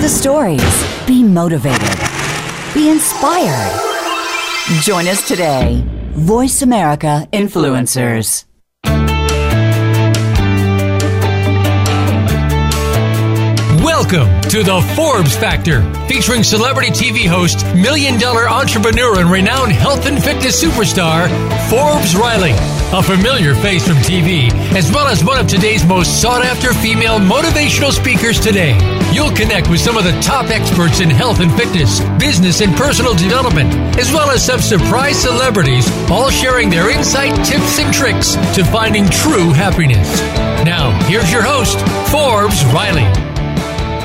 the stories. Be motivated. Be inspired. Join us today. Voice America Influencers. Welcome to the Forbes Factor, featuring celebrity TV host, million dollar entrepreneur, and renowned health and fitness superstar, Forbes Riley. A familiar face from TV, as well as one of today's most sought after female motivational speakers today. You'll connect with some of the top experts in health and fitness, business, and personal development, as well as some surprise celebrities, all sharing their insight, tips, and tricks to finding true happiness. Now, here's your host, Forbes Riley.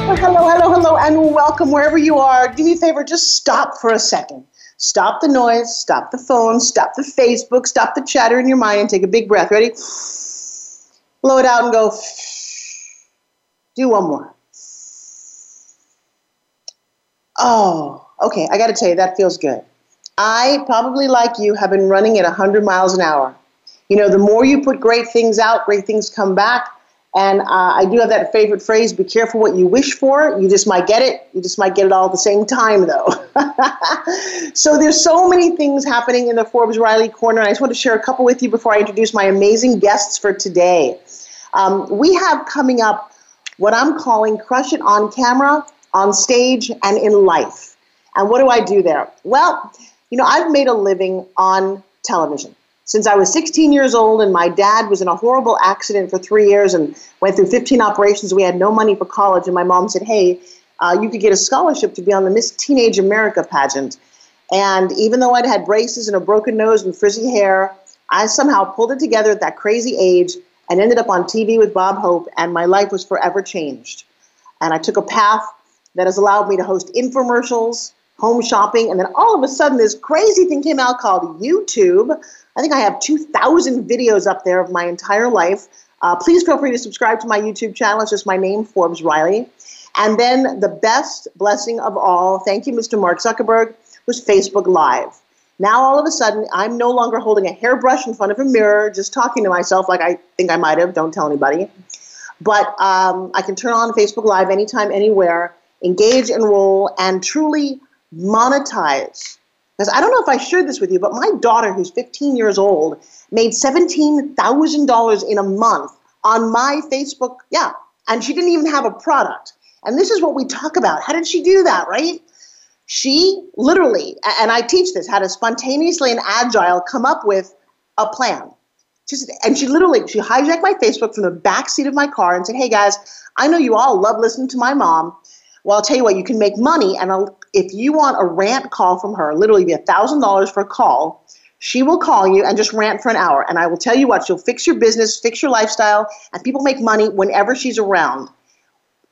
Well, hello, hello, hello, and welcome wherever you are. Do me a favor, just stop for a second. Stop the noise, stop the phone, stop the Facebook, stop the chatter in your mind, and take a big breath. Ready? Blow it out and go. Do one more. Oh, okay, I got to tell you, that feels good. I, probably like you, have been running at 100 miles an hour. You know, the more you put great things out, great things come back. And uh, I do have that favorite phrase be careful what you wish for. You just might get it. You just might get it all at the same time, though. so there's so many things happening in the Forbes Riley Corner. I just want to share a couple with you before I introduce my amazing guests for today. Um, we have coming up what I'm calling Crush It on Camera, on Stage, and in Life. And what do I do there? Well, you know, I've made a living on television since I was 16 years old, and my dad was in a horrible accident for three years and went through 15 operations. We had no money for college, and my mom said, Hey, uh, you could get a scholarship to be on the Miss Teenage America pageant. And even though I'd had braces and a broken nose and frizzy hair, I somehow pulled it together at that crazy age and ended up on TV with Bob Hope, and my life was forever changed. And I took a path that has allowed me to host infomercials, home shopping, and then all of a sudden this crazy thing came out called YouTube. I think I have 2,000 videos up there of my entire life. Uh, please feel free to subscribe to my YouTube channel. It's just my name, Forbes Riley. And then the best blessing of all, thank you, Mr. Mark Zuckerberg, was Facebook Live. Now all of a sudden, I'm no longer holding a hairbrush in front of a mirror, just talking to myself like I think I might have. Don't tell anybody. But um, I can turn on Facebook Live anytime, anywhere, engage, enroll, and truly monetize. Because I don't know if I shared this with you, but my daughter, who's 15 years old, made $17,000 in a month on my Facebook. Yeah. And she didn't even have a product. And this is what we talk about. How did she do that, right? She literally, and I teach this, how to spontaneously and agile come up with a plan. Just, and she literally, she hijacked my Facebook from the back seat of my car and said, hey guys, I know you all love listening to my mom. Well, I'll tell you what, you can make money. And I'll, if you want a rant call from her, literally be $1,000 for a call, she will call you and just rant for an hour. And I will tell you what, she'll fix your business, fix your lifestyle, and people make money whenever she's around.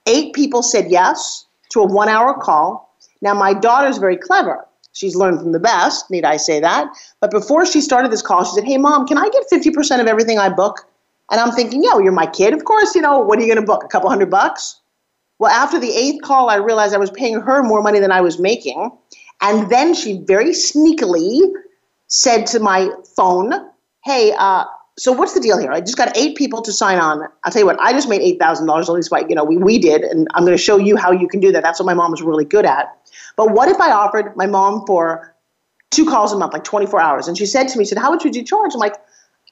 Eight people said yes to a one hour call. Now, my daughter's very clever. She's learned from the best, need I say that? But before she started this call, she said, Hey, mom, can I get 50% of everything I book? And I'm thinking, well, you're my kid. Of course, you know, what are you going to book? A couple hundred bucks? Well, after the eighth call, I realized I was paying her more money than I was making. And then she very sneakily said to my phone, Hey, uh, so what's the deal here? I just got eight people to sign on. I'll tell you what, I just made eight thousand dollars. At least, by, you know, we we did, and I'm going to show you how you can do that. That's what my mom was really good at. But what if I offered my mom for two calls a month, like 24 hours? And she said to me, she said, "How much would you charge?" I'm like,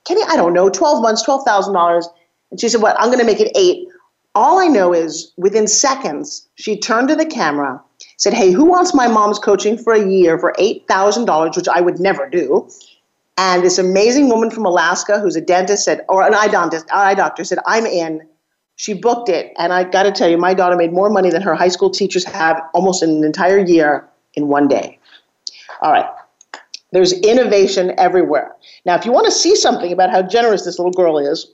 "Kenny, I don't know, 12 months, twelve thousand dollars." And she said, "What? I'm going to make it eight. All I know is within seconds, she turned to the camera, said, Hey, who wants my mom's coaching for a year for $8,000, which I would never do? And this amazing woman from Alaska who's a dentist said, or an eye dentist, eye doctor said, I'm in. She booked it. And I got to tell you, my daughter made more money than her high school teachers have almost an entire year in one day. All right. There's innovation everywhere. Now, if you want to see something about how generous this little girl is,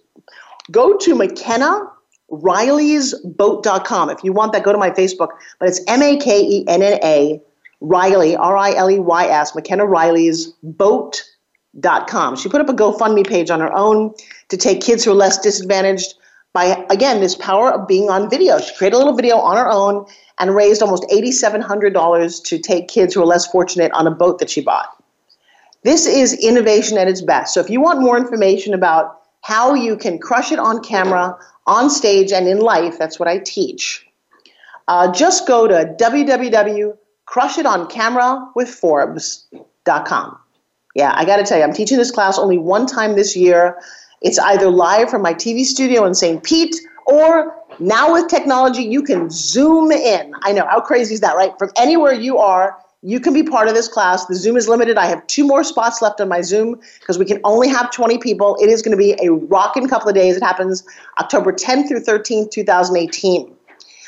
go to Makenna Riley'sBoat.com. If you want that, go to my Facebook. But it's M A K E N N A, Riley, R I L E Y S, Makenna Riley's Boat.com. She put up a GoFundMe page on her own to take kids who are less disadvantaged by, again, this power of being on video. She created a little video on her own and raised almost $8,700 to take kids who are less fortunate on a boat that she bought. This is innovation at its best. So if you want more information about how you can crush it on camera on stage and in life. That's what I teach. uh, just go to www.crushitoncamerawithforbes.com. Yeah, I got to tell you, I'm teaching this class only one time this year. It's either live from my TV studio in St. Pete or now with technology, you can zoom in. I know, how crazy is that, right? From anywhere you are, you can be part of this class. The Zoom is limited. I have two more spots left on my Zoom because we can only have 20 people. It is going to be a rocking couple of days. It happens October 10th through 13th, 2018.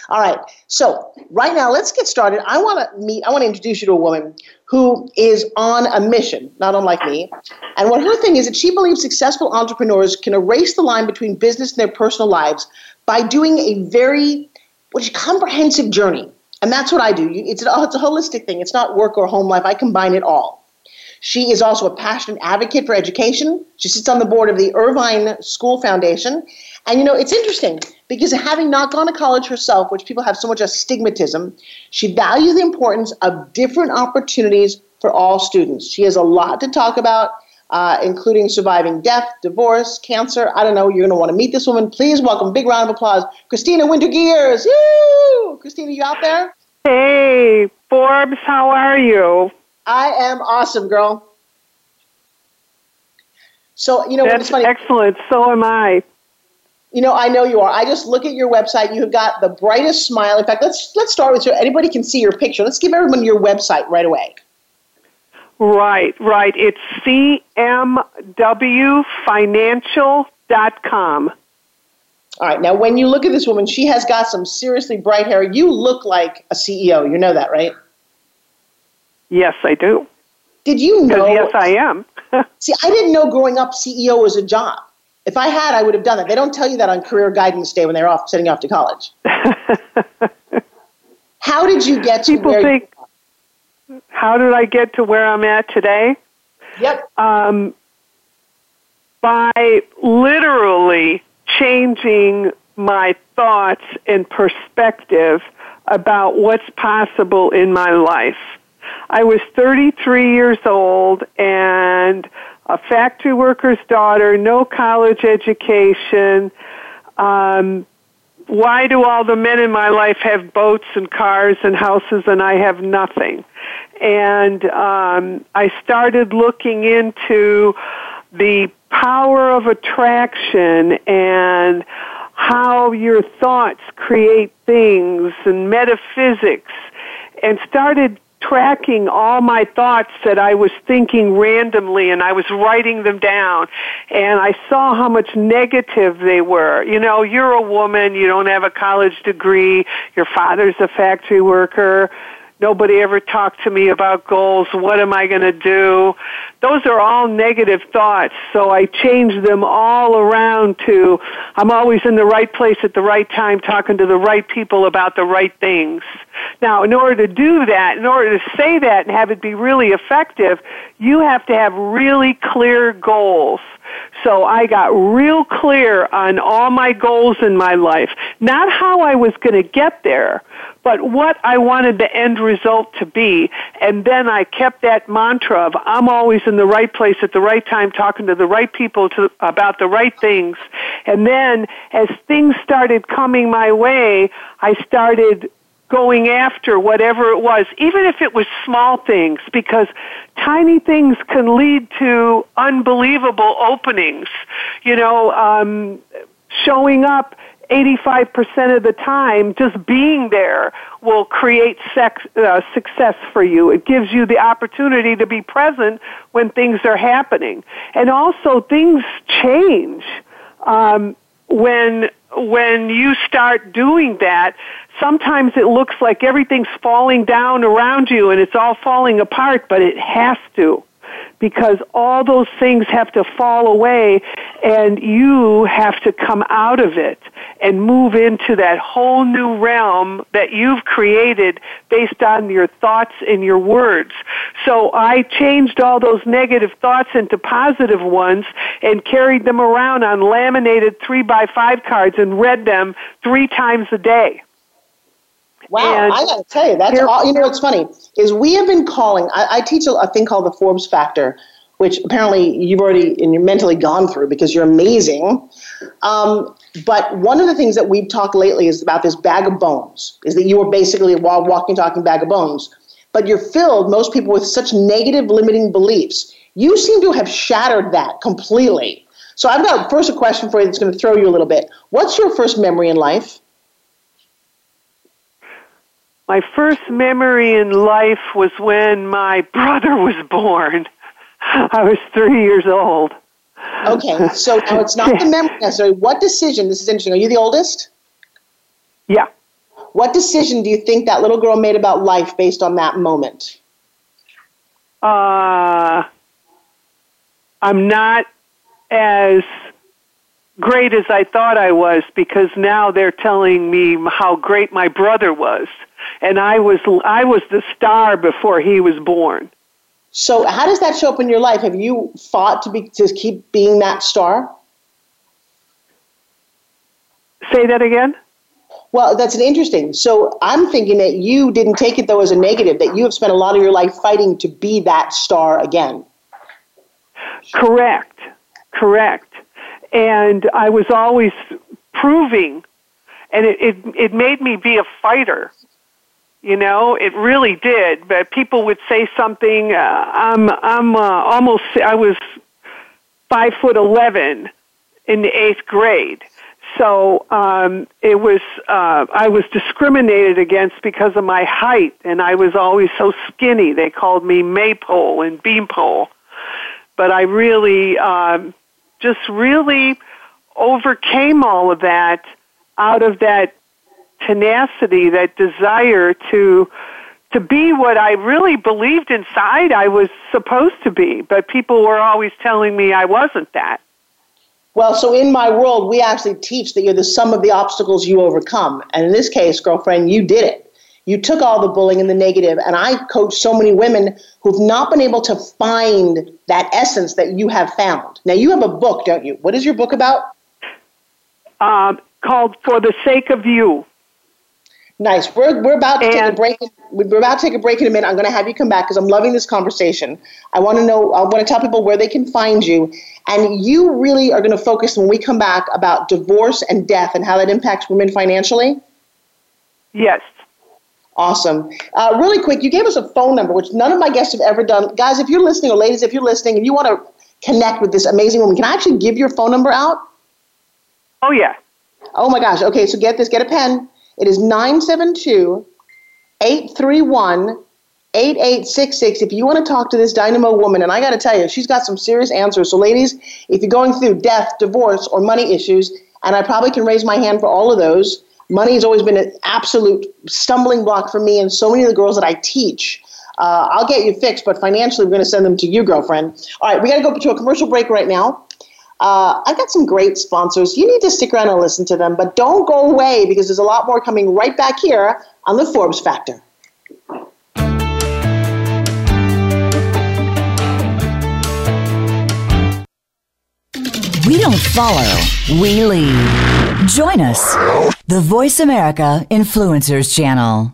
All right. So right now, let's get started. I want to meet. I want to introduce you to a woman who is on a mission, not unlike me. And what her thing is that she believes successful entrepreneurs can erase the line between business and their personal lives by doing a very is comprehensive journey. And that's what I do. It's a, it's a holistic thing. It's not work or home life. I combine it all. She is also a passionate advocate for education. She sits on the board of the Irvine School Foundation. And you know, it's interesting because having not gone to college herself, which people have so much astigmatism, she values the importance of different opportunities for all students. She has a lot to talk about, uh, including surviving death, divorce, cancer. I don't know. You're going to want to meet this woman. Please welcome, big round of applause, Christina Winter Gears. Woo! Christina, you out there? Hey, Forbes, how are you? I am awesome, girl. So, you know, That's it's funny. excellent. So am I. You know, I know you are. I just look at your website. You have got the brightest smile. In fact, let's let's start with you. Anybody can see your picture. Let's give everyone your website right away. Right, right. It's cmwfinancial.com. All right. Now, when you look at this woman, she has got some seriously bright hair. You look like a CEO. You know that, right? Yes, I do. Did you know? Yes, I am. see, I didn't know growing up CEO was a job. If I had, I would have done that. They don't tell you that on career guidance day when they're off sending you off to college. How did you get to People where? think, how did I get to where I'm at today? Yep. Um, by literally changing my thoughts and perspective about what's possible in my life. I was 33 years old and a factory worker's daughter, no college education. Um, why do all the men in my life have boats and cars and houses and I have nothing? And um, I started looking into the power of attraction and how your thoughts create things and metaphysics and started tracking all my thoughts that I was thinking randomly and I was writing them down and I saw how much negative they were. You know, you're a woman, you don't have a college degree, your father's a factory worker, Nobody ever talked to me about goals. What am I going to do? Those are all negative thoughts. So I changed them all around to I'm always in the right place at the right time talking to the right people about the right things. Now, in order to do that, in order to say that and have it be really effective, you have to have really clear goals. So I got real clear on all my goals in my life. Not how I was going to get there, but what I wanted the end result to be. And then I kept that mantra of I'm always in the right place at the right time talking to the right people to, about the right things. And then as things started coming my way, I started going after whatever it was, even if it was small things, because tiny things can lead to unbelievable openings. You know, um, showing up 85% of the time, just being there will create sex, uh, success for you. It gives you the opportunity to be present when things are happening. And also, things change. Um, when when you start doing that, sometimes it looks like everything's falling down around you and it's all falling apart, but it has to because all those things have to fall away and you have to come out of it and move into that whole new realm that you've created based on your thoughts and your words. So I changed all those negative thoughts into positive ones and carried them around on laminated three by five cards and read them three times a day. Wow, and I got to tell you, that's all. You know what's funny is we have been calling. I, I teach a, a, thing called the Forbes Factor which apparently you've already and you're mentally gone through because you're amazing. Um, but one of the things that we've talked lately is about this bag of bones, is that you are basically a walking, talking bag of bones. But you're filled, most people, with such negative, limiting beliefs. You seem to have shattered that completely. So I've got first a question for you that's going to throw you a little bit. What's your first memory in life? My first memory in life was when my brother was born. I was three years old. Okay, so now it's not the memory necessarily. What decision? This is interesting. Are you the oldest? Yeah. What decision do you think that little girl made about life based on that moment? Uh, I'm not as great as I thought I was because now they're telling me how great my brother was, and I was I was the star before he was born. So, how does that show up in your life? Have you fought to be to keep being that star? Say that again. Well, that's an interesting. So, I'm thinking that you didn't take it though as a negative. That you have spent a lot of your life fighting to be that star again. Correct. Correct. And I was always proving, and it, it, it made me be a fighter you know, it really did. But people would say something. Uh, I'm I'm uh, almost. I was five foot eleven in the eighth grade. So um, it was uh, I was discriminated against because of my height, and I was always so skinny. They called me maypole and beanpole. But I really um, just really overcame all of that out of that tenacity, that desire to to be what I really believed inside I was supposed to be, but people were always telling me I wasn't that. Well, so in my world, we actually teach that you're the sum of the obstacles you overcome. And in this case, girlfriend, you did it. You took all the bullying and the negative, and I coach so many women who've not been able to find that essence that you have found. Now, you have a book, don't you? What is your book about? Uh, called For the Sake of You. Nice. We're, we're about to and, take a break. We're about to take a break in a minute. I'm going to have you come back because I'm loving this conversation. I want to know. I want to tell people where they can find you, and you really are going to focus when we come back about divorce and death and how that impacts women financially. Yes. Awesome. Uh, really quick, you gave us a phone number, which none of my guests have ever done. Guys, if you're listening, or ladies, if you're listening, and you want to connect with this amazing woman, can I actually give your phone number out? Oh yeah. Oh my gosh. Okay, so get this. Get a pen. It is 972 831 8866 if you want to talk to this dynamo woman and i got to tell you she's got some serious answers. So ladies if you're going through death divorce or money issues and i probably can raise my hand for all of those money has always been an absolute stumbling block for me and so many of the girls that i teach. Uh, i'll get you fixed but financially we're going to send them to you girlfriend. All right we got to go to a commercial break right now uh, I've got some great sponsors. You need to stick around and listen to them, but don't go away because there's a lot more coming right back here on the Forbes Factor. We don't follow, we lead. Join us, the Voice America Influencers Channel.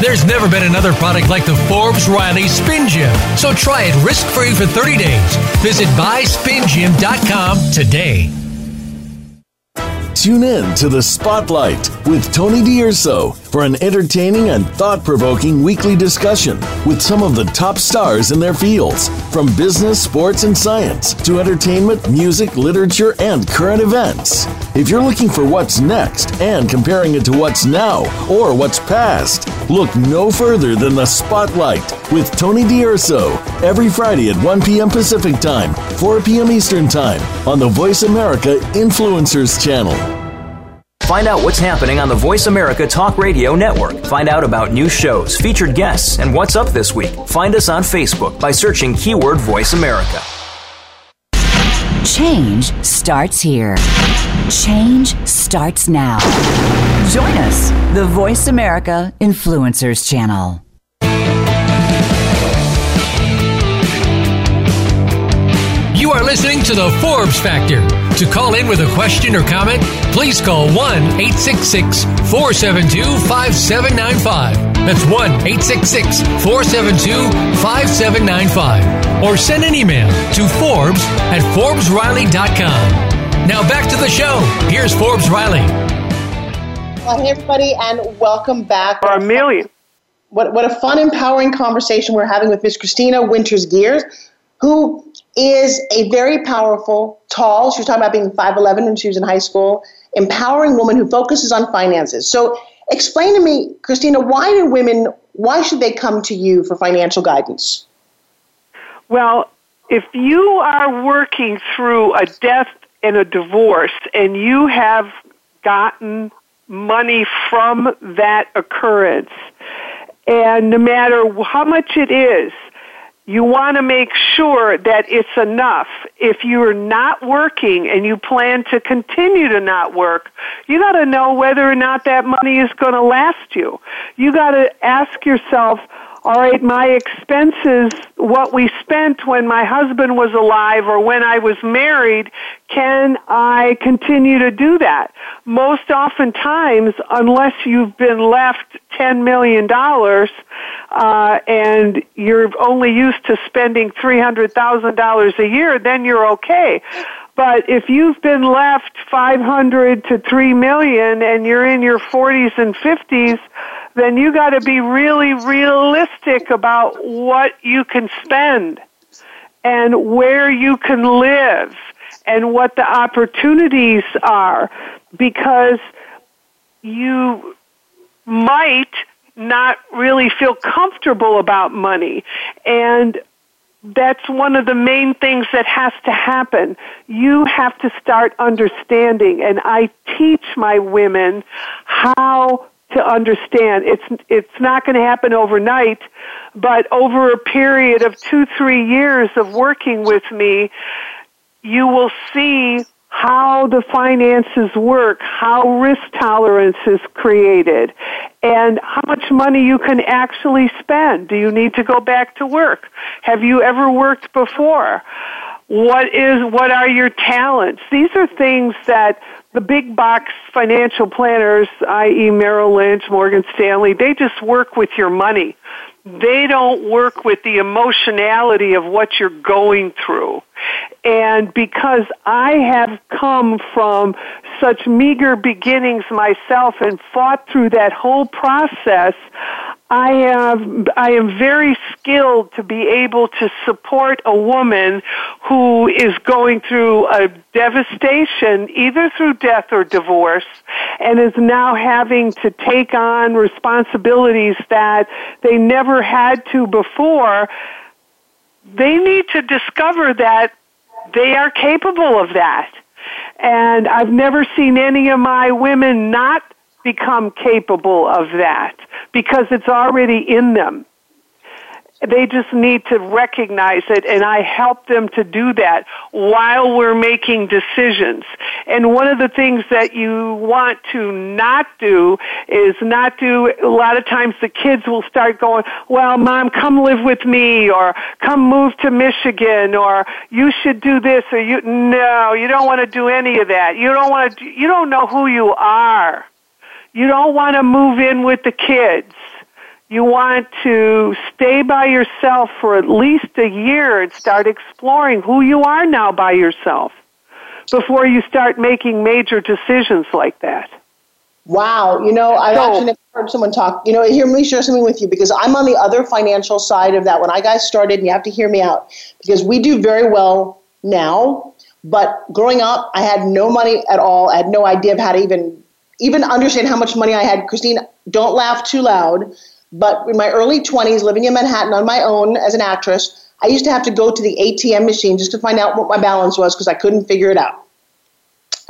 There's never been another product like the Forbes Riley Spin Gym. So try it risk free for 30 days. Visit buyspingym.com today. Tune in to The Spotlight with Tony D'Urso for an entertaining and thought provoking weekly discussion with some of the top stars in their fields, from business, sports, and science to entertainment, music, literature, and current events. If you're looking for what's next and comparing it to what's now or what's past, Look no further than the Spotlight with Tony D'Urso every Friday at 1 p.m. Pacific Time, 4 p.m. Eastern Time on the Voice America Influencers Channel. Find out what's happening on the Voice America Talk Radio Network. Find out about new shows, featured guests, and what's up this week. Find us on Facebook by searching keyword Voice America. Change starts here. Change starts now. Join us, the Voice America Influencers Channel. You are listening to the Forbes Factor. To call in with a question or comment, please call 1 866 472 5795. That's 1 866 472 5795. Or send an email to Forbes at ForbesRiley.com. Now back to the show. Here's Forbes Riley. Well, hey, everybody, and welcome back. Or a million. What, what a fun, empowering conversation we're having with Miss Christina Winters Gears, who is a very powerful, tall, she was talking about being 5'11 when she was in high school, empowering woman who focuses on finances. So, explain to me, Christina, why do women, why should they come to you for financial guidance? Well, if you are working through a death and a divorce and you have gotten money from that occurrence, and no matter how much it is, you want to make sure that it's enough. If you're not working and you plan to continue to not work, you got to know whether or not that money is going to last you. You got to ask yourself, all right, my expenses, what we spent when my husband was alive or when I was married, can I continue to do that? Most oftentimes, unless you've been left $10 million uh, and you're only used to spending $300,000 a year, then you're okay. But if you've been left 500 to 3 million and you're in your 40s and 50s, then you got to be really realistic about what you can spend and where you can live and what the opportunities are because you might not really feel comfortable about money and that's one of the main things that has to happen. You have to start understanding, and I teach my women how to understand. It's it's not going to happen overnight, but over a period of 2-3 years of working with me, you will see how the finances work, how risk tolerance is created, and how much money you can actually spend. Do you need to go back to work? Have you ever worked before? What is what are your talents? These are things that the big box financial planners, i.e. Merrill Lynch, Morgan Stanley, they just work with your money. They don't work with the emotionality of what you're going through. And because I have come from such meager beginnings myself and fought through that whole process, I have I am very skilled to be able to support a woman who is going through a devastation either through death or divorce and is now having to take on responsibilities that they never had to before. They need to discover that they are capable of that and I've never seen any of my women not become capable of that because it's already in them. They just need to recognize it, and I help them to do that while we're making decisions. And one of the things that you want to not do is not do, a lot of times the kids will start going, well, mom, come live with me, or come move to Michigan, or you should do this, or you, no, you don't want to do any of that. You don't want to, you don't know who you are. You don't want to move in with the kids. You want to stay by yourself for at least a year and start exploring who you are now by yourself before you start making major decisions like that. Wow, you know, I've so, actually never heard someone talk. You know, hear me share something with you because I'm on the other financial side of that. When I got started, and you have to hear me out because we do very well now, but growing up, I had no money at all. I had no idea of how to even even understand how much money I had. Christine, don't laugh too loud. But in my early 20s, living in Manhattan on my own as an actress, I used to have to go to the ATM machine just to find out what my balance was because I couldn't figure it out.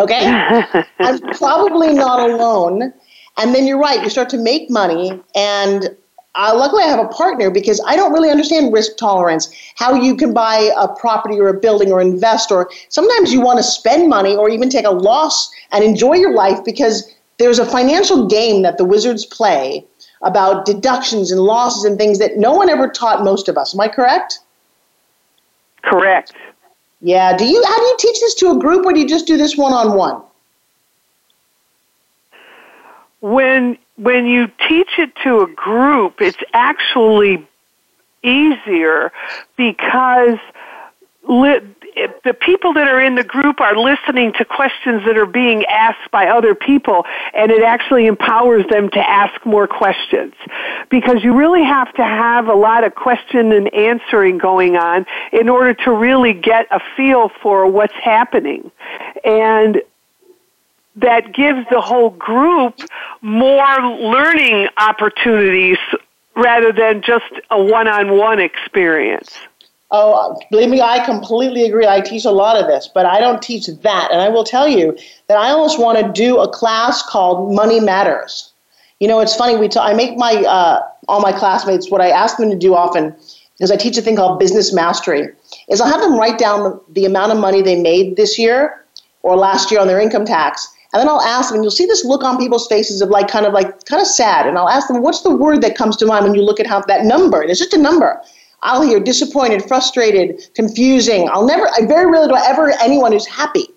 Okay? I'm probably not alone. And then you're right, you start to make money. And uh, luckily, I have a partner because I don't really understand risk tolerance, how you can buy a property or a building or invest, or sometimes you want to spend money or even take a loss and enjoy your life because there's a financial game that the wizards play about deductions and losses and things that no one ever taught most of us. Am I correct? Correct. Yeah. Do you how do you teach this to a group or do you just do this one on one? When when you teach it to a group, it's actually easier because li- the people that are in the group are listening to questions that are being asked by other people and it actually empowers them to ask more questions because you really have to have a lot of question and answering going on in order to really get a feel for what's happening and that gives the whole group more learning opportunities rather than just a one-on-one experience. Oh, believe me, I completely agree. I teach a lot of this, but I don't teach that. And I will tell you that I almost want to do a class called Money Matters. You know, it's funny. We t- I make my uh, all my classmates what I ask them to do often because I teach a thing called business mastery. Is I'll have them write down the, the amount of money they made this year or last year on their income tax, and then I'll ask them, and you'll see this look on people's faces of like kind of like kind of sad. And I'll ask them, what's the word that comes to mind when you look at how that number? And it's just a number. I'll hear disappointed, frustrated, confusing. I'll never, I very rarely do I ever anyone who's happy,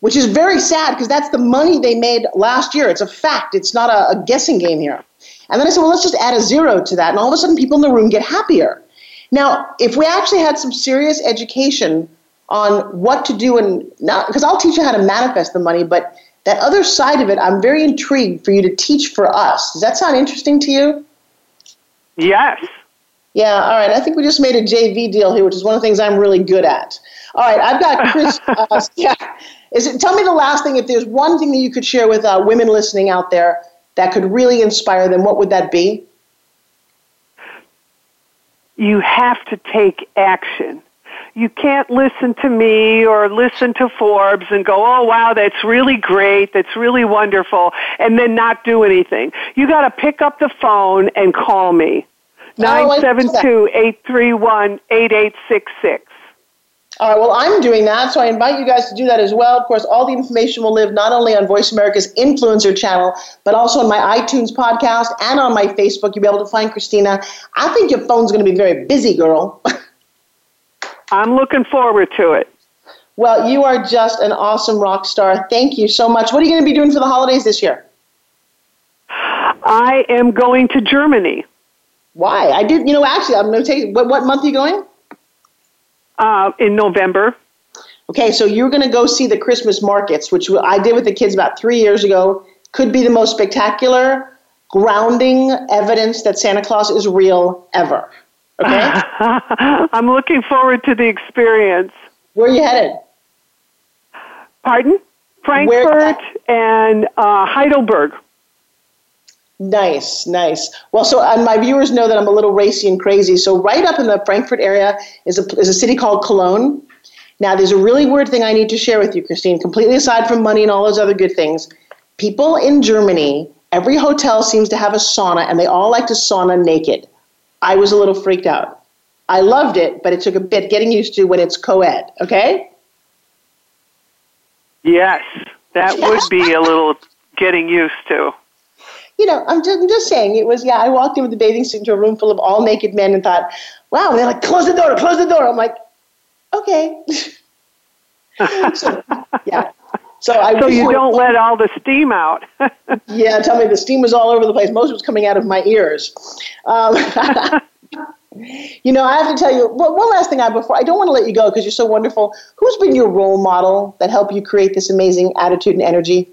which is very sad because that's the money they made last year. It's a fact. It's not a, a guessing game here. And then I said, well, let's just add a zero to that. And all of a sudden, people in the room get happier. Now, if we actually had some serious education on what to do and not, because I'll teach you how to manifest the money, but that other side of it, I'm very intrigued for you to teach for us. Does that sound interesting to you? Yes. Yeah, all right. I think we just made a JV deal here, which is one of the things I'm really good at. All right, I've got Chris. Uh, yeah, is it? Tell me the last thing. If there's one thing that you could share with uh, women listening out there that could really inspire them, what would that be? You have to take action. You can't listen to me or listen to Forbes and go, oh wow, that's really great, that's really wonderful, and then not do anything. You got to pick up the phone and call me. 972 831 8866. All right, well, I'm doing that, so I invite you guys to do that as well. Of course, all the information will live not only on Voice America's influencer channel, but also on my iTunes podcast and on my Facebook. You'll be able to find Christina. I think your phone's going to be very busy, girl. I'm looking forward to it. Well, you are just an awesome rock star. Thank you so much. What are you going to be doing for the holidays this year? I am going to Germany. Why? I did. You know, actually, I'm going to take. What, what month are you going? Uh, in November. Okay, so you're going to go see the Christmas markets, which I did with the kids about three years ago. Could be the most spectacular, grounding evidence that Santa Claus is real ever. Okay. I'm looking forward to the experience. Where are you headed? Pardon? Frankfurt and uh, Heidelberg. Nice, nice. Well, so and my viewers know that I'm a little racy and crazy. So right up in the Frankfurt area is a is a city called Cologne. Now, there's a really weird thing I need to share with you, Christine. Completely aside from money and all those other good things, people in Germany, every hotel seems to have a sauna, and they all like to sauna naked. I was a little freaked out. I loved it, but it took a bit getting used to when it's co-ed. Okay. Yes, that would be a little getting used to you know, I'm just, I'm just saying it was, yeah, I walked in with the bathing suit into a room full of all naked men and thought, wow, and they're like, close the door, close the door. I'm like, okay. so, yeah. So I so you don't let all the steam out. yeah, tell me the steam was all over the place. Most was coming out of my ears. Um, you know, I have to tell you well, one last thing. I before I don't want to let you go because you're so wonderful. Who's been your role model that helped you create this amazing attitude and energy?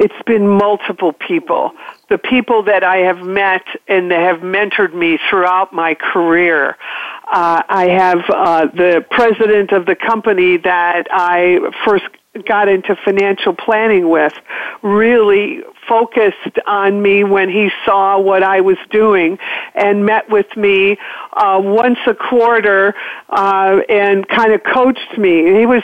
It's been multiple people. The people that I have met and that have mentored me throughout my career. Uh, I have uh, the president of the company that I first got into financial planning with really focused on me when he saw what I was doing and met with me uh, once a quarter uh, and kind of coached me. He was,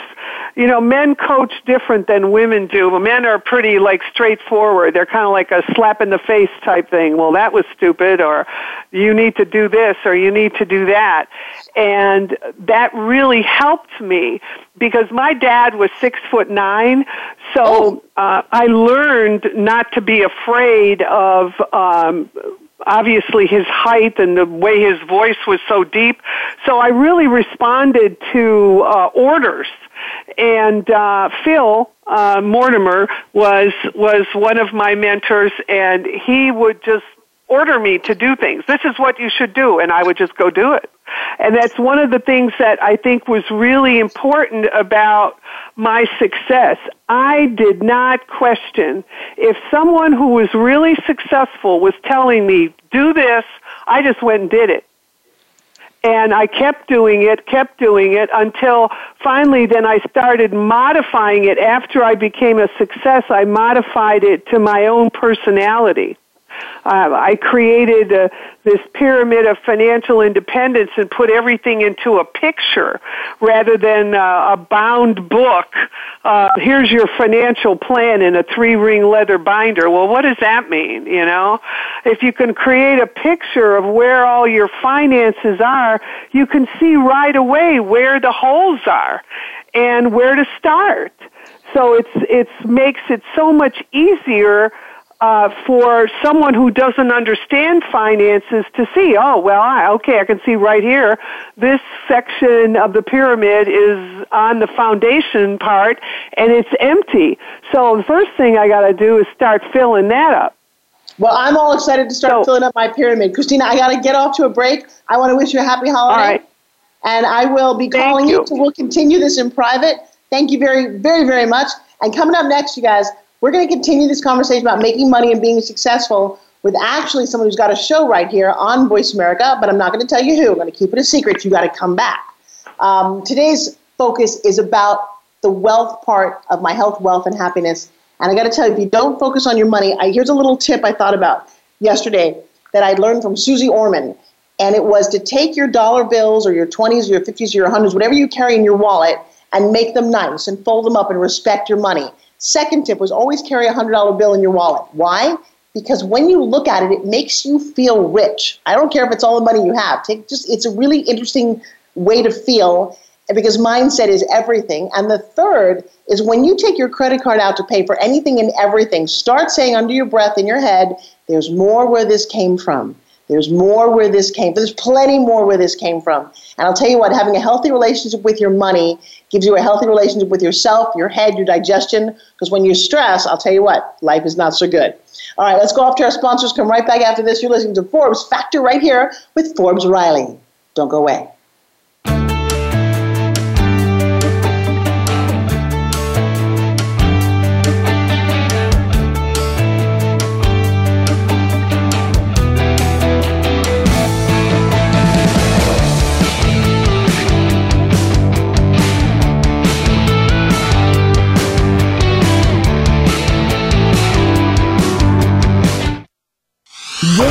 you know, men coach different than women do. Men are pretty like straightforward. They're kind of like a slap in the face type thing. Well, that was stupid, or you need to do this, or you need to do that. And that really helped me because my dad was six foot nine, so oh. uh, I learned not to be afraid of um, obviously his height and the way his voice was so deep. So I really responded to uh, orders. And uh, Phil uh, Mortimer was was one of my mentors, and he would just order me to do things. This is what you should do, and I would just go do it. And that's one of the things that I think was really important about my success. I did not question if someone who was really successful was telling me, do this, I just went and did it. And I kept doing it, kept doing it until finally then I started modifying it. After I became a success, I modified it to my own personality. Uh, I created a, this pyramid of financial independence and put everything into a picture rather than uh, a bound book. Uh, here's your financial plan in a three ring leather binder. Well, what does that mean? You know, if you can create a picture of where all your finances are, you can see right away where the holes are and where to start. So it's it's makes it so much easier uh, for someone who doesn't understand finances to see, oh, well, I, okay, I can see right here, this section of the pyramid is on the foundation part and it's empty. So the first thing I got to do is start filling that up. Well, I'm all excited to start so, filling up my pyramid. Christina, I got to get off to a break. I want to wish you a happy holiday. All right. And I will be calling you. you. So we'll continue this in private. Thank you very, very, very much. And coming up next, you guys, we're going to continue this conversation about making money and being successful with actually someone who's got a show right here on Voice America, but I'm not going to tell you who. I'm going to keep it a secret. You got to come back. Um, today's focus is about the wealth part of my health, wealth, and happiness. And I got to tell you, if you don't focus on your money, I, here's a little tip I thought about yesterday that I learned from Suze Orman. And it was to take your dollar bills or your 20s or your 50s or your 100s, whatever you carry in your wallet, and make them nice and fold them up and respect your money. Second tip was always carry a $100 bill in your wallet. Why? Because when you look at it, it makes you feel rich. I don't care if it's all the money you have. Take just it's a really interesting way to feel because mindset is everything. And the third is when you take your credit card out to pay for anything and everything, start saying under your breath in your head, there's more where this came from. There's more where this came from. There's plenty more where this came from. And I'll tell you what, having a healthy relationship with your money gives you a healthy relationship with yourself, your head, your digestion. Because when you're stressed, I'll tell you what, life is not so good. All right, let's go off to our sponsors. Come right back after this. You're listening to Forbes Factor right here with Forbes Riley. Don't go away.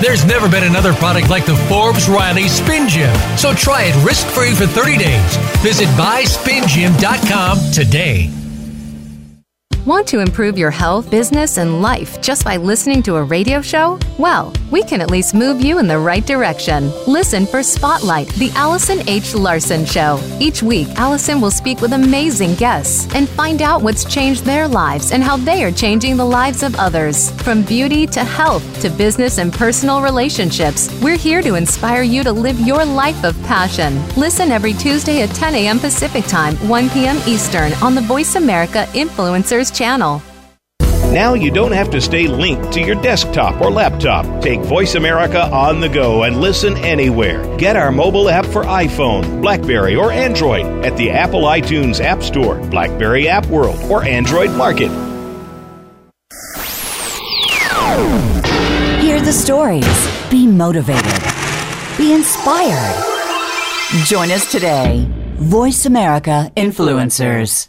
There's never been another product like the Forbes Riley Spin Gym. So try it risk free for 30 days. Visit buyspingym.com today. Want to improve your health, business, and life just by listening to a radio show? Well, we can at least move you in the right direction. Listen for Spotlight, the Allison H. Larson Show. Each week, Allison will speak with amazing guests and find out what's changed their lives and how they are changing the lives of others. From beauty to health to business and personal relationships, we're here to inspire you to live your life of passion. Listen every Tuesday at 10 a.m. Pacific Time, 1 p.m. Eastern on the Voice America Influencers channel. Now you don't have to stay linked to your desktop or laptop. Take Voice America on the go and listen anywhere. Get our mobile app for iPhone, Blackberry, or Android at the Apple iTunes App Store, Blackberry App World, or Android Market. Hear the stories. Be motivated. Be inspired. Join us today. Voice America Influencers.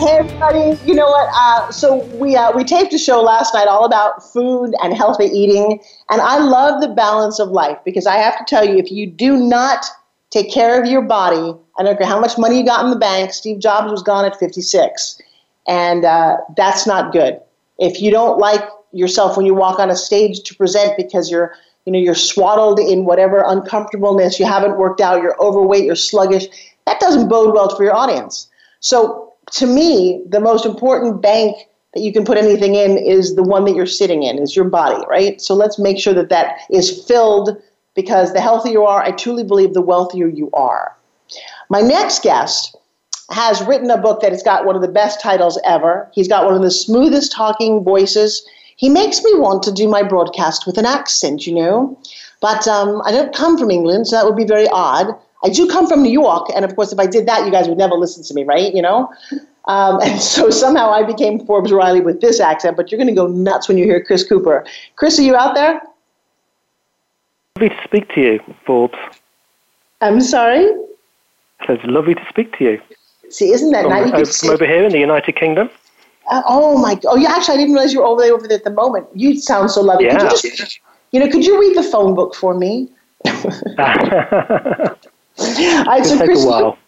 Hey everybody! You know what? Uh, so we uh, we taped a show last night all about food and healthy eating, and I love the balance of life because I have to tell you, if you do not take care of your body, I don't care how much money you got in the bank. Steve Jobs was gone at 56, and uh, that's not good. If you don't like yourself when you walk on a stage to present because you're you know you're swaddled in whatever uncomfortableness, you haven't worked out, you're overweight, you're sluggish, that doesn't bode well for your audience. So to me, the most important bank that you can put anything in is the one that you're sitting in, is your body, right? So let's make sure that that is filled because the healthier you are, I truly believe the wealthier you are. My next guest has written a book that has got one of the best titles ever. He's got one of the smoothest talking voices. He makes me want to do my broadcast with an accent, you know. But um, I don't come from England, so that would be very odd. I do come from New York, and of course, if I did that, you guys would never listen to me, right? You know? Um, and so somehow I became Forbes Riley with this accent, but you're going to go nuts when you hear Chris Cooper. Chris, are you out there? Lovely to speak to you, Forbes. I'm sorry? It's lovely to speak to you. See, isn't that nice? From over here in the United Kingdom. Uh, oh my! Oh, yeah. Actually, I didn't realize you were over there, over there at the moment. You sound so lovely. Yeah. Could you, just, you know, could you read the phone book for me? All right, so take Chris, a while.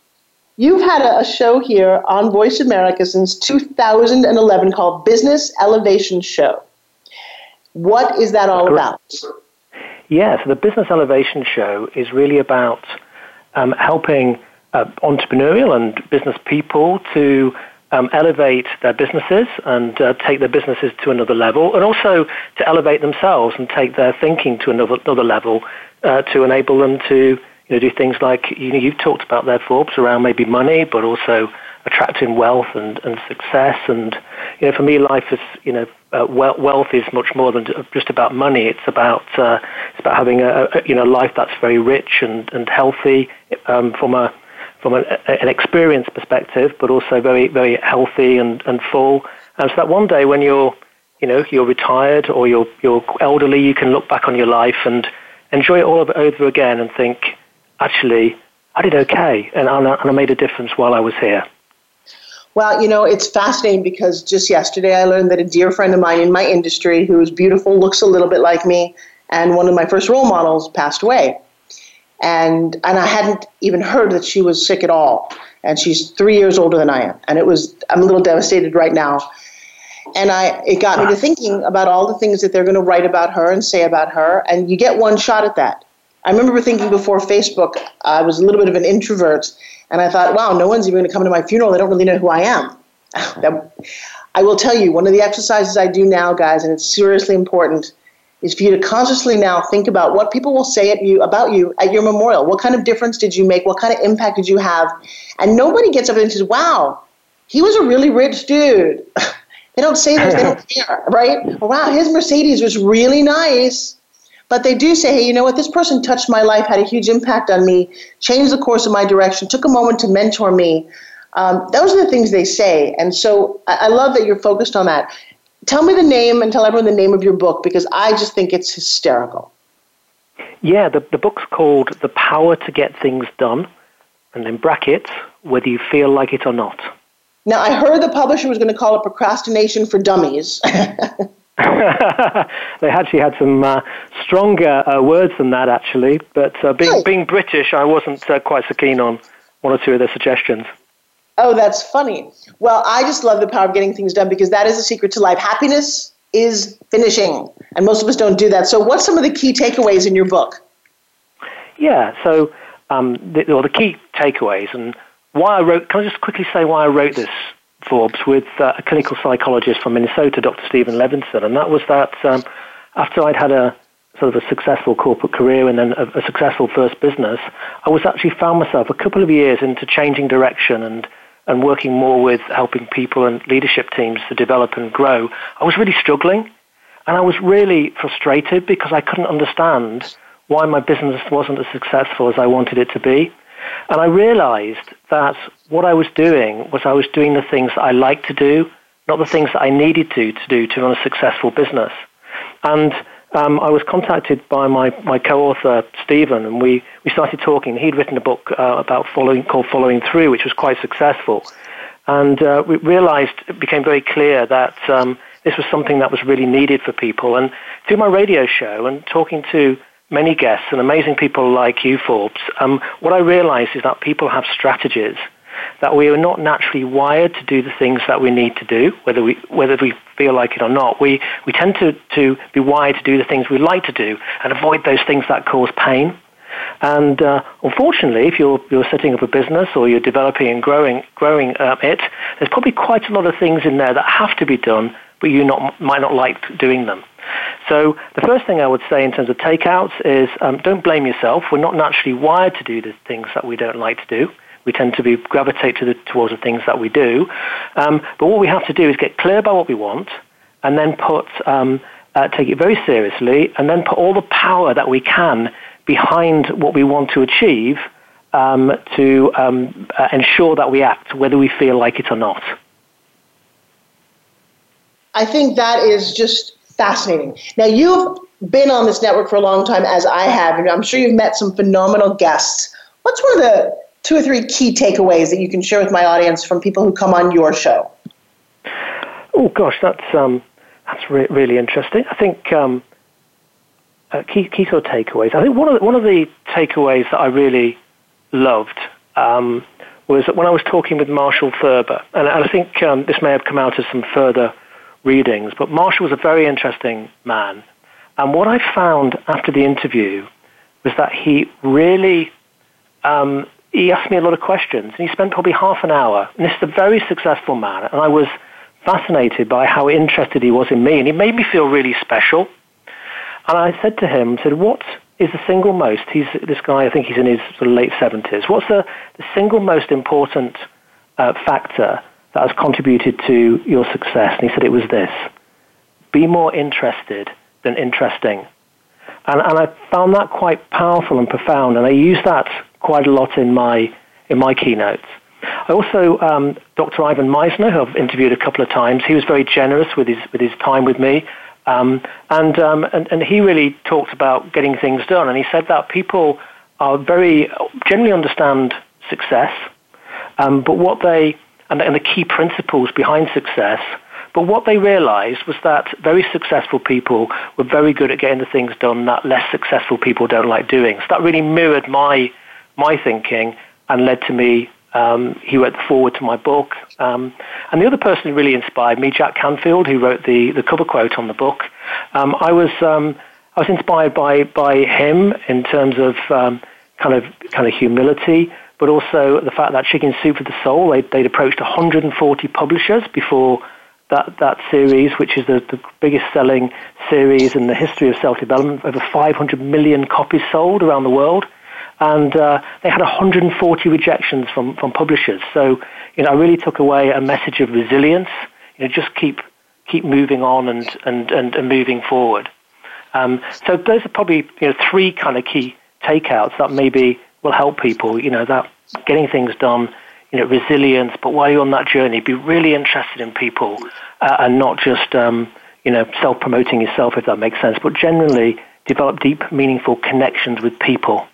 You've had a, a show here on Voice America since 2011 called Business Elevation Show. What is that all about? Yeah, so the Business Elevation Show is really about um, helping uh, entrepreneurial and business people to um, elevate their businesses and uh, take their businesses to another level, and also to elevate themselves and take their thinking to another, another level uh, to enable them to you know, do things like you know you've talked about there, Forbes, around maybe money, but also attracting wealth and, and success. And you know, for me, life is you know uh, wealth is much more than just about money. It's about uh, it's about having a, a you know life that's very rich and and healthy um, from a from an, an experience perspective, but also very very healthy and and full. And so that one day when you're you know you're retired or you're you're elderly, you can look back on your life and enjoy it all over again and think actually, I did okay, and I, and I made a difference while I was here. Well, you know, it's fascinating because just yesterday I learned that a dear friend of mine in my industry, who is beautiful, looks a little bit like me, and one of my first role models passed away. And, and I hadn't even heard that she was sick at all. And she's three years older than I am. And it was, I'm a little devastated right now. And I, it got me to thinking about all the things that they're going to write about her and say about her. And you get one shot at that. I remember thinking before Facebook, I was a little bit of an introvert, and I thought, wow, no one's even going to come to my funeral. They don't really know who I am. I will tell you, one of the exercises I do now, guys, and it's seriously important, is for you to consciously now think about what people will say at you about you at your memorial. What kind of difference did you make? What kind of impact did you have? And nobody gets up and says, wow, he was a really rich dude. they don't say this, they don't care, right? wow, his Mercedes was really nice. But they do say, hey, you know what? This person touched my life, had a huge impact on me, changed the course of my direction, took a moment to mentor me. Um, those are the things they say. And so I, I love that you're focused on that. Tell me the name and tell everyone the name of your book because I just think it's hysterical. Yeah, the, the book's called The Power to Get Things Done, and in brackets, whether you feel like it or not. Now, I heard the publisher was going to call it Procrastination for Dummies. they actually had some uh, stronger uh, words than that, actually. But uh, being, being British, I wasn't uh, quite so keen on one or two of their suggestions. Oh, that's funny. Well, I just love the power of getting things done because that is the secret to life. Happiness is finishing, and most of us don't do that. So, what's some of the key takeaways in your book? Yeah, so um, the, well, the key takeaways and why I wrote. Can I just quickly say why I wrote this, Forbes, with uh, a clinical psychologist from Minnesota, Dr. Stephen Levinson, and that was that um, after I'd had a sort of a successful corporate career and then a, a successful first business, I was actually found myself a couple of years into changing direction and and working more with helping people and leadership teams to develop and grow, I was really struggling. And I was really frustrated because I couldn't understand why my business wasn't as successful as I wanted it to be. And I realized that what I was doing was I was doing the things that I liked to do, not the things that I needed to to do to run a successful business. And um, I was contacted by my, my co-author Stephen, and we, we started talking. He'd written a book uh, about following called Following Through, which was quite successful, and uh, we realised it became very clear that um, this was something that was really needed for people. And through my radio show and talking to many guests and amazing people like you, Forbes, um, what I realised is that people have strategies that we are not naturally wired to do the things that we need to do, whether we, whether we feel like it or not. We, we tend to, to be wired to do the things we like to do and avoid those things that cause pain. And uh, unfortunately, if you're, you're setting up a business or you're developing and growing, growing uh, it, there's probably quite a lot of things in there that have to be done, but you not, might not like doing them. So the first thing I would say in terms of takeouts is um, don't blame yourself. We're not naturally wired to do the things that we don't like to do. We tend to be gravitate to the, towards the things that we do. Um, but what we have to do is get clear about what we want, and then put um, uh, take it very seriously, and then put all the power that we can behind what we want to achieve um, to um, uh, ensure that we act, whether we feel like it or not. I think that is just fascinating. Now, you've been on this network for a long time, as I have, and I'm sure you've met some phenomenal guests. What's one of the two or three key takeaways that you can share with my audience from people who come on your show? Oh gosh, that's um, that's re- really interesting. I think um, uh, key key sort of takeaways. I think one of the, one of the takeaways that I really loved um, was that when I was talking with Marshall Thurber, and, and I think um, this may have come out of some further readings, but Marshall was a very interesting man. And what I found after the interview was that he really um, he asked me a lot of questions, and he spent probably half an hour. And this is a very successful man, and I was fascinated by how interested he was in me, and he made me feel really special. And I said to him, I said, what is the single most, he's this guy, I think he's in his sort of late 70s, what's the, the single most important uh, factor that has contributed to your success? And he said it was this, be more interested than interesting. And, and I found that quite powerful and profound, and I use that quite a lot in my in my keynotes. I also, um, Dr. Ivan Misner, who I've interviewed a couple of times, he was very generous with his with his time with me, um, and, um, and and he really talked about getting things done. And he said that people are very generally understand success, um, but what they and, and the key principles behind success but what they realized was that very successful people were very good at getting the things done that less successful people don't like doing. So that really mirrored my my thinking and led to me. Um, he wrote the foreword to my book. Um, and the other person who really inspired me, Jack Canfield, who wrote the, the cover quote on the book, um, I was um, I was inspired by by him in terms of um, kind of kind of humility, but also the fact that Chicken Soup for the Soul they, they'd approached 140 publishers before that, that series, which is the, the biggest selling series in the history of self development, over 500 million copies sold around the world and uh, they had 140 rejections from, from publishers. So, you know, I really took away a message of resilience. You know, just keep keep moving on and and and, and moving forward. Um, so those are probably you know three kind of key takeouts that maybe will help people. You know, that getting things done. You know, resilience. But while you're on that journey, be really interested in people uh, and not just um, you know self promoting yourself, if that makes sense. But generally develop deep, meaningful connections with people.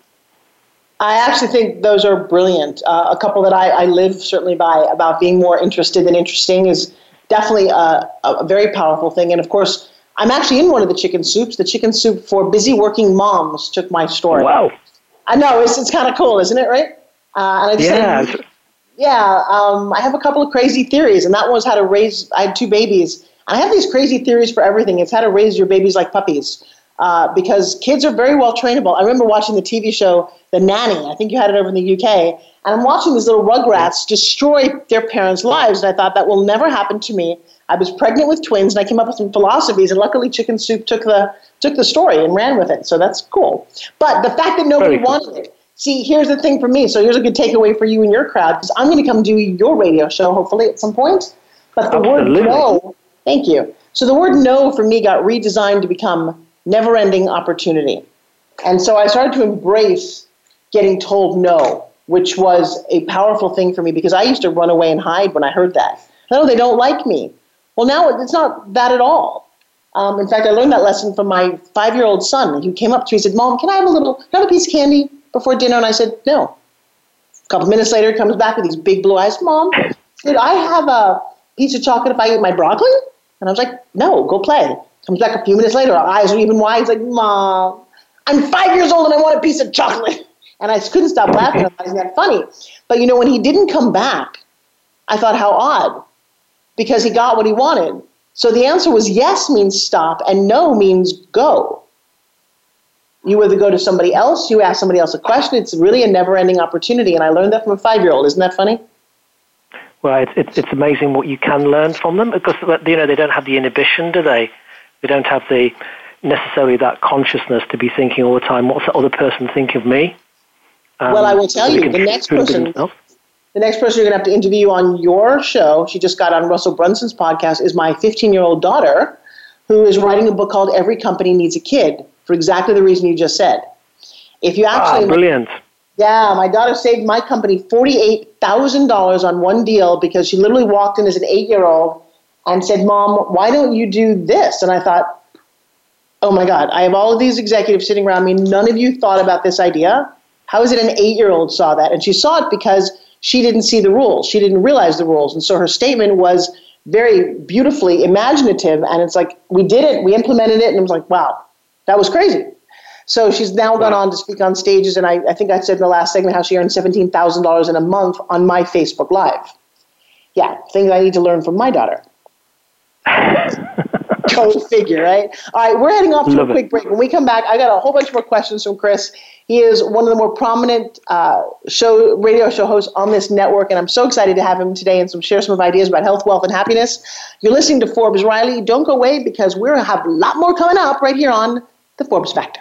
I actually think those are brilliant. Uh, a couple that I, I, live certainly by about being more interested than interesting is definitely a, a, very powerful thing. And of course, I'm actually in one of the chicken soups. The chicken soup for busy working moms took my story. Wow. I know, it's, it's kind of cool, isn't it, right? Uh, and I just yeah. Said, yeah, um, I have a couple of crazy theories, and that one was how to raise, I had two babies. And I have these crazy theories for everything. It's how to raise your babies like puppies. Uh, because kids are very well trainable. I remember watching the TV show The Nanny. I think you had it over in the UK. And I'm watching these little rugrats destroy their parents' lives. And I thought that will never happen to me. I was pregnant with twins, and I came up with some philosophies. And luckily, Chicken Soup took the took the story and ran with it. So that's cool. But the fact that nobody cool. wanted it. See, here's the thing for me. So here's a good takeaway for you and your crowd, because I'm going to come do your radio show hopefully at some point. But the Absolutely. word no, thank you. So the word no for me got redesigned to become never ending opportunity. And so I started to embrace getting told no, which was a powerful thing for me because I used to run away and hide when I heard that. No, they don't like me. Well, now it's not that at all. Um, in fact, I learned that lesson from my five year old son. He came up to me and said, Mom, can I have a little, can I have a piece of candy before dinner? And I said, No. A couple minutes later, he comes back with these big blue eyes. Mom, did I have a piece of chocolate if I eat my broccoli? And I was like, No, go play. Comes back a few minutes later, our eyes are even wide. He's like, Mom, I'm five years old and I want a piece of chocolate. And I couldn't stop laughing. I thought, isn't that funny? But you know, when he didn't come back, I thought, how odd, because he got what he wanted. So the answer was yes means stop, and no means go. You either go to somebody else, you ask somebody else a question. It's really a never ending opportunity. And I learned that from a five year old. Isn't that funny? Well, it's, it's, it's amazing what you can learn from them because you know they don't have the inhibition, do they? We don't have the necessarily that consciousness to be thinking all the time, what's the other person think of me? Um, well, I will tell you, the next person, the next person you're going to have to interview on your show, she just got on Russell Brunson's podcast, is my 15 year old daughter, who is writing a book called Every Company Needs a Kid for exactly the reason you just said. If you ah, actually, ah, brilliant. Yeah, my daughter saved my company $48,000 on one deal because she literally walked in as an eight year old and said, Mom, why don't you do this? And I thought, oh my God, I have all of these executives sitting around me. None of you thought about this idea. How is it an eight year old saw that? And she saw it because she didn't see the rules. She didn't realize the rules. And so her statement was very beautifully imaginative. And it's like, we did it, we implemented it. And it was like, wow, that was crazy. So she's now gone on to speak on stages. And I, I think I said in the last segment how she earned $17,000 in a month on my Facebook Live. Yeah, things I need to learn from my daughter. Go figure, right? All right, we're heading off to Love a quick it. break. When we come back, I got a whole bunch more questions from Chris. He is one of the more prominent uh, show radio show hosts on this network, and I'm so excited to have him today and some share some of ideas about health, wealth, and happiness. You're listening to Forbes Riley. Don't go away because we're gonna have a lot more coming up right here on the Forbes Factor.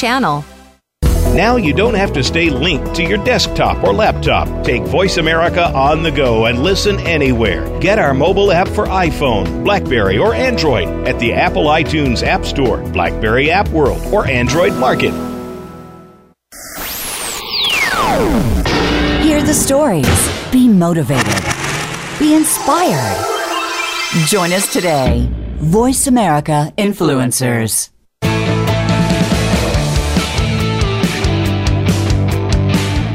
channel. Now you don't have to stay linked to your desktop or laptop. Take Voice America on the go and listen anywhere. Get our mobile app for iPhone, Blackberry, or Android at the Apple iTunes App Store, Blackberry App World, or Android Market. Hear the stories. Be motivated. Be inspired. Join us today. Voice America Influencers.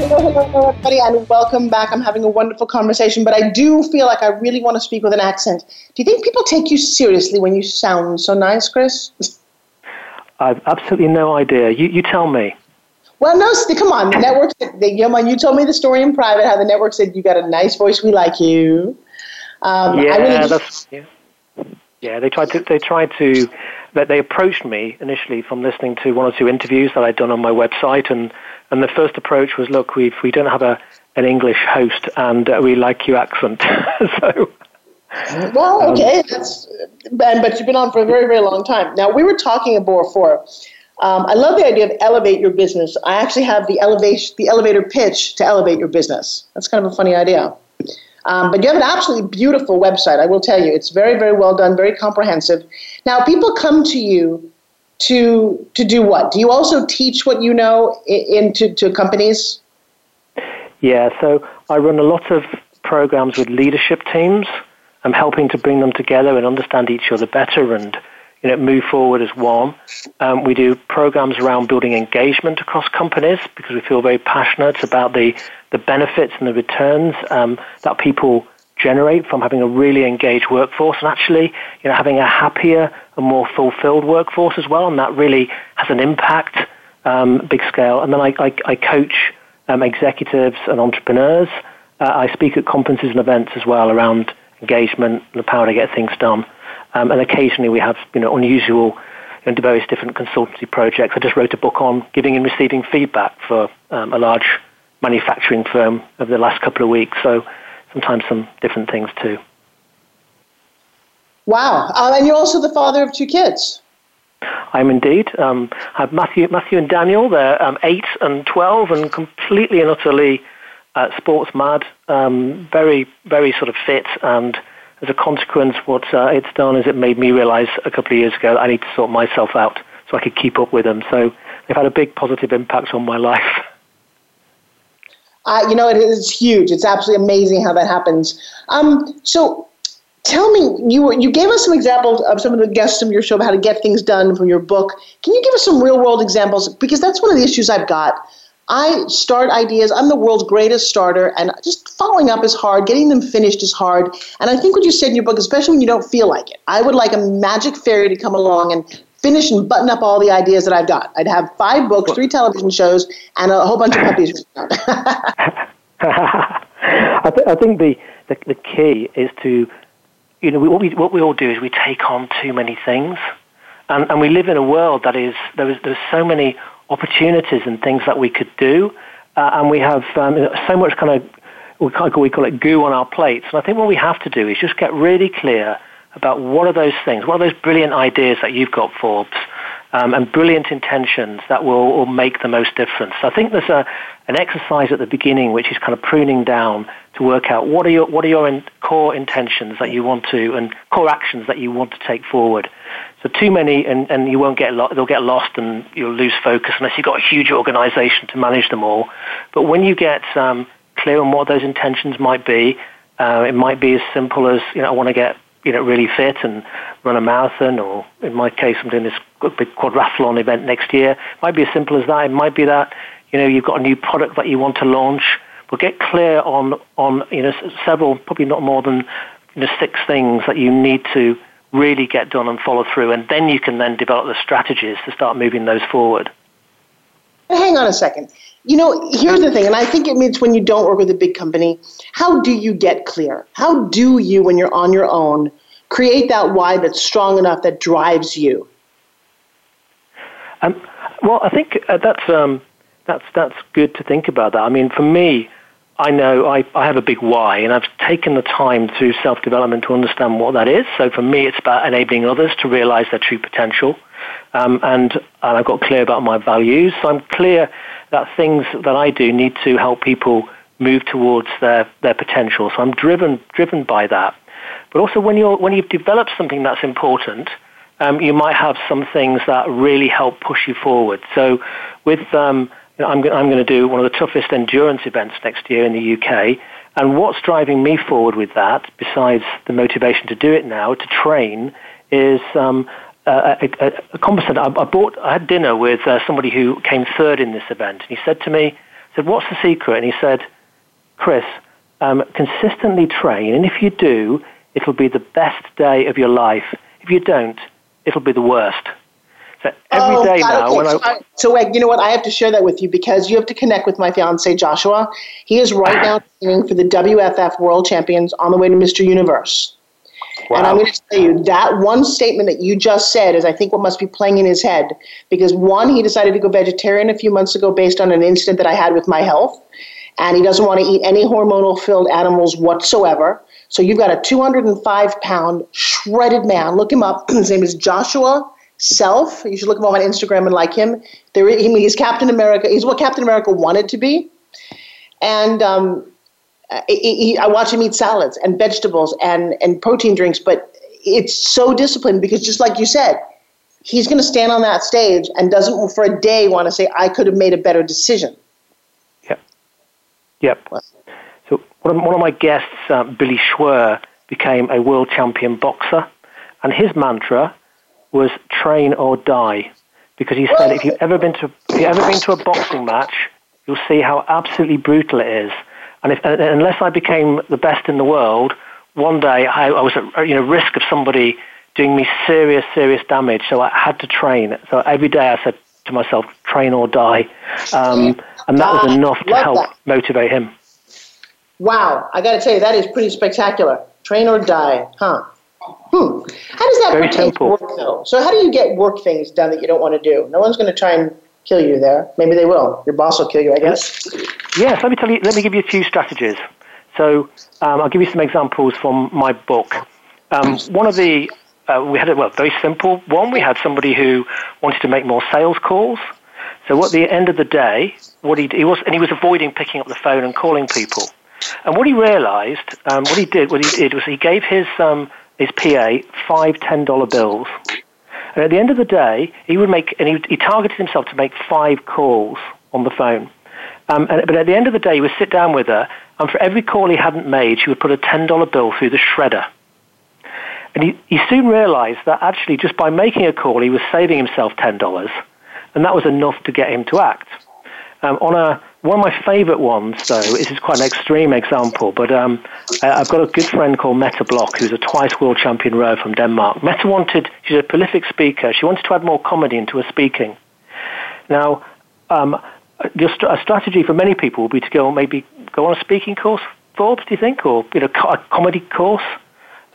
Hello, hello, hello, everybody, and welcome back. I'm having a wonderful conversation, but I do feel like I really want to speak with an accent. Do you think people take you seriously when you sound so nice, Chris? I've absolutely no idea. You, you tell me. Well, no, come on. The network, they, you know, you told me the story in private how the network said you got a nice voice. We like you. Um, yeah, really that's yeah. yeah. They tried to. They tried to. That they approached me initially from listening to one or two interviews that I'd done on my website, and and the first approach was, look, we we don't have a an English host, and uh, we like your accent, so. Well, um, okay, um, that's but you've been on for a very, very long time. Now we were talking about before. Um, I love the idea of elevate your business. I actually have the elevation, the elevator pitch to elevate your business. That's kind of a funny idea. Um, but you have an absolutely beautiful website. I will tell you, it's very, very well done, very comprehensive. Now, people come to you to to do what? Do you also teach what you know into to companies? Yeah, so I run a lot of programs with leadership teams. I'm helping to bring them together and understand each other better and you know move forward as one. Um, we do programs around building engagement across companies because we feel very passionate about the the benefits and the returns um, that people generate from having a really engaged workforce and actually you know having a happier and more fulfilled workforce as well and that really has an impact um, big scale. And then I, I, I coach um, executives and entrepreneurs. Uh, I speak at conferences and events as well around engagement and the power to get things done. Um, and occasionally we have you know unusual know, various different consultancy projects. I just wrote a book on giving and receiving feedback for um, a large manufacturing firm over the last couple of weeks. So sometimes some different things too. Wow. Um, and you're also the father of two kids. I'm indeed. Um, I have Matthew, Matthew and Daniel. They're um, 8 and 12 and completely and utterly uh, sports mad, um, very, very sort of fit. And as a consequence, what uh, it's done is it made me realize a couple of years ago that I need to sort myself out so I could keep up with them. So they've had a big positive impact on my life. You know, it is huge. It's absolutely amazing how that happens. Um, so tell me, you you gave us some examples of some of the guests from your show about how to get things done from your book. Can you give us some real world examples? Because that's one of the issues I've got. I start ideas. I'm the world's greatest starter, and just following up is hard. Getting them finished is hard. And I think what you said in your book, especially when you don't feel like it, I would like a magic fairy to come along and finish and button up all the ideas that I've got. I'd have five books, three television shows, and a whole bunch of puppies. I, th- I, think the, the, the key is to, you know, we, what we what we all do is we take on too many things, and, and we live in a world that is there is there's so many opportunities and things that we could do, uh, and we have um, so much kind of we call, we call it goo on our plates. And I think what we have to do is just get really clear about what are those things, what are those brilliant ideas that you've got, Forbes, um, and brilliant intentions that will, will, make the most difference. So I think there's a, an exercise at the beginning which is kind of pruning down to work out what are your, what are your in, core intentions that you want to, and core actions that you want to take forward. So too many, and, and you won't get lo- they'll get lost, and you'll lose focus unless you've got a huge organisation to manage them all. But when you get um, clear on what those intentions might be, uh, it might be as simple as you know I want to get you know, really fit and run a marathon, or in my case, I'm doing this big quadrathlon event next year. It might be as simple as that. It might be that, you know, you've got a new product that you want to launch. But get clear on, on you know, several, probably not more than, you know, six things that you need to really get done and follow through, and then you can then develop the strategies to start moving those forward. Hang on a second. You know, here's the thing, and I think it means when you don't work with a big company, how do you get clear? How do you, when you're on your own, create that why that's strong enough that drives you? Um, well, I think uh, that's um, that's that's good to think about that. I mean, for me, I know I, I have a big why, and I've taken the time through self development to understand what that is. So for me, it's about enabling others to realize their true potential. Um, and, and I've got clear about my values. So I'm clear that things that I do need to help people move towards their, their potential. So I'm driven, driven by that. But also, when, you're, when you've developed something that's important, um, you might have some things that really help push you forward. So with um, I'm, I'm going to do one of the toughest endurance events next year in the UK. And what's driving me forward with that, besides the motivation to do it now, to train, is um, a, a, a composite. I, I, bought, I had dinner with uh, somebody who came third in this event. And he said to me, said, what's the secret? And he said, Chris, um, consistently train. And if you do, it'll be the best day of your life. If you don't, it'll be the worst. So every oh, day now, okay. so, I, so like, you know what? I have to share that with you because you have to connect with my fiance Joshua. He is right now training for the WFF World Champions on the way to Mr. Universe. Wow. And I'm going to tell you that one statement that you just said is, I think, what must be playing in his head. Because one, he decided to go vegetarian a few months ago based on an incident that I had with my health, and he doesn't want to eat any hormonal-filled animals whatsoever. So you've got a 205 pound shredded man. Look him up. His name is Joshua self. You should look him up on Instagram and like him. There, he's Captain America. He's what Captain America wanted to be. And um, he, I watch him eat salads and vegetables and, and protein drinks, but it's so disciplined because just like you said, he's going to stand on that stage and doesn't for a day want to say, I could have made a better decision. Yep. Yep. So one of, one of my guests, uh, Billy Schwer, became a world champion boxer, and his mantra was train or die, because he said if you've ever been to if you've ever been to a boxing match, you'll see how absolutely brutal it is. And if unless I became the best in the world, one day I, I was at you know risk of somebody doing me serious serious damage. So I had to train. So every day I said to myself, train or die, um, and that was enough to help that. motivate him. Wow, I got to tell you that is pretty spectacular. Train or die, huh? Hmm. How does that Very pertain to work, though? So, how do you get work things done that you don't want to do? No one's going to try and kill you there. Maybe they will. Your boss will kill you, I guess. Yes. Let me tell you. Let me give you a few strategies. So, um, I'll give you some examples from my book. Um, one of the uh, we had it well very simple. One, we had somebody who wanted to make more sales calls. So, at the end of the day, what he, he was and he was avoiding picking up the phone and calling people. And what he realized, um, what he did, what he did was he gave his um, his PA five $10 bills. And at the end of the day, he would make, and he, he targeted himself to make five calls on the phone. Um, and, but at the end of the day, he would sit down with her, and for every call he hadn't made, she would put a $10 bill through the shredder. And he, he soon realized that actually, just by making a call, he was saving himself $10, and that was enough to get him to act. Um, on a one of my favourite ones, though, this is quite an extreme example, but um, I've got a good friend called Mette Bloch, who's a twice world champion rower from Denmark. Meta wanted, she's a prolific speaker, she wanted to add more comedy into her speaking. Now, um, a strategy for many people would be to go maybe go on a speaking course, Forbes, do you think, or you know, a comedy course?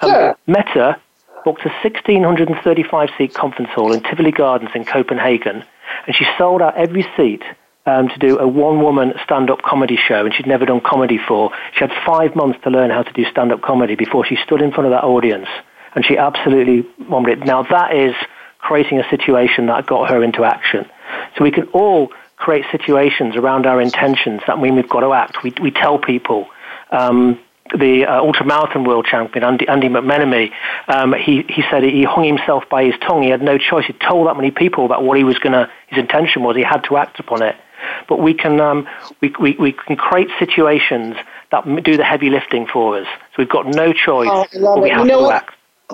Um, sure. Mette booked a 1,635 seat conference hall in Tivoli Gardens in Copenhagen, and she sold out every seat um, to do a one woman stand up comedy show, and she'd never done comedy before. She had five months to learn how to do stand up comedy before she stood in front of that audience, and she absolutely bombed it. Now, that is creating a situation that got her into action. So we can all create situations around our intentions that mean we've got to act. We, we tell people. Um, the uh, ultramarathon world champion Andy, Andy McMenemy, um, he he said he hung himself by his tongue. He had no choice. He told that many people about what he was gonna, his intention was. He had to act upon it but we can um, we, we, we can create situations that do the heavy lifting for us. So we've got no choice. Oh, I love it. you know what?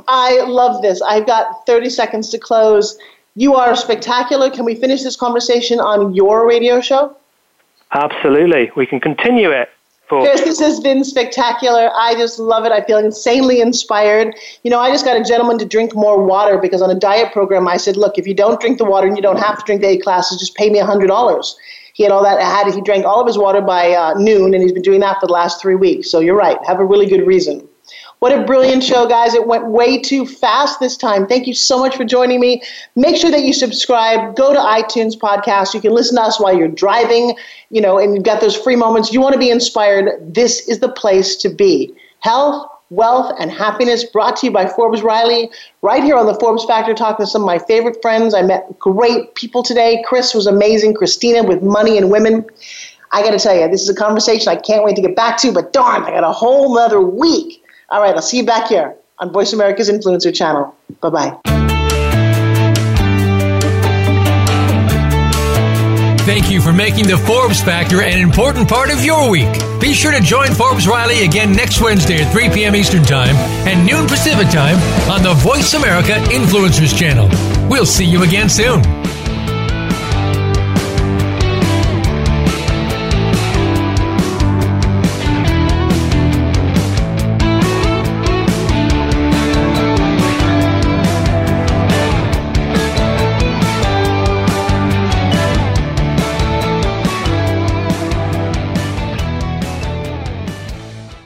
I love this. I've got 30 seconds to close. You are spectacular. Can we finish this conversation on your radio show? Absolutely. We can continue it. Chris, this has been spectacular. I just love it. I feel insanely inspired. You know, I just got a gentleman to drink more water because on a diet program, I said, look, if you don't drink the water and you don't have to drink the eight classes, just pay me $100. He had all that. Had he drank all of his water by uh, noon, and he's been doing that for the last three weeks. So you're right. Have a really good reason. What a brilliant show, guys. It went way too fast this time. Thank you so much for joining me. Make sure that you subscribe. Go to iTunes podcast. You can listen to us while you're driving, you know, and you've got those free moments. You want to be inspired. This is the place to be. Health, wealth, and happiness brought to you by Forbes Riley, right here on the Forbes Factor, talking to some of my favorite friends. I met great people today. Chris was amazing. Christina with Money and Women. I got to tell you, this is a conversation I can't wait to get back to, but darn, I got a whole other week all right, I'll see you back here on Voice America's Influencer Channel. Bye bye. Thank you for making the Forbes Factor an important part of your week. Be sure to join Forbes Riley again next Wednesday at 3 p.m. Eastern Time and noon Pacific Time on the Voice America Influencers Channel. We'll see you again soon.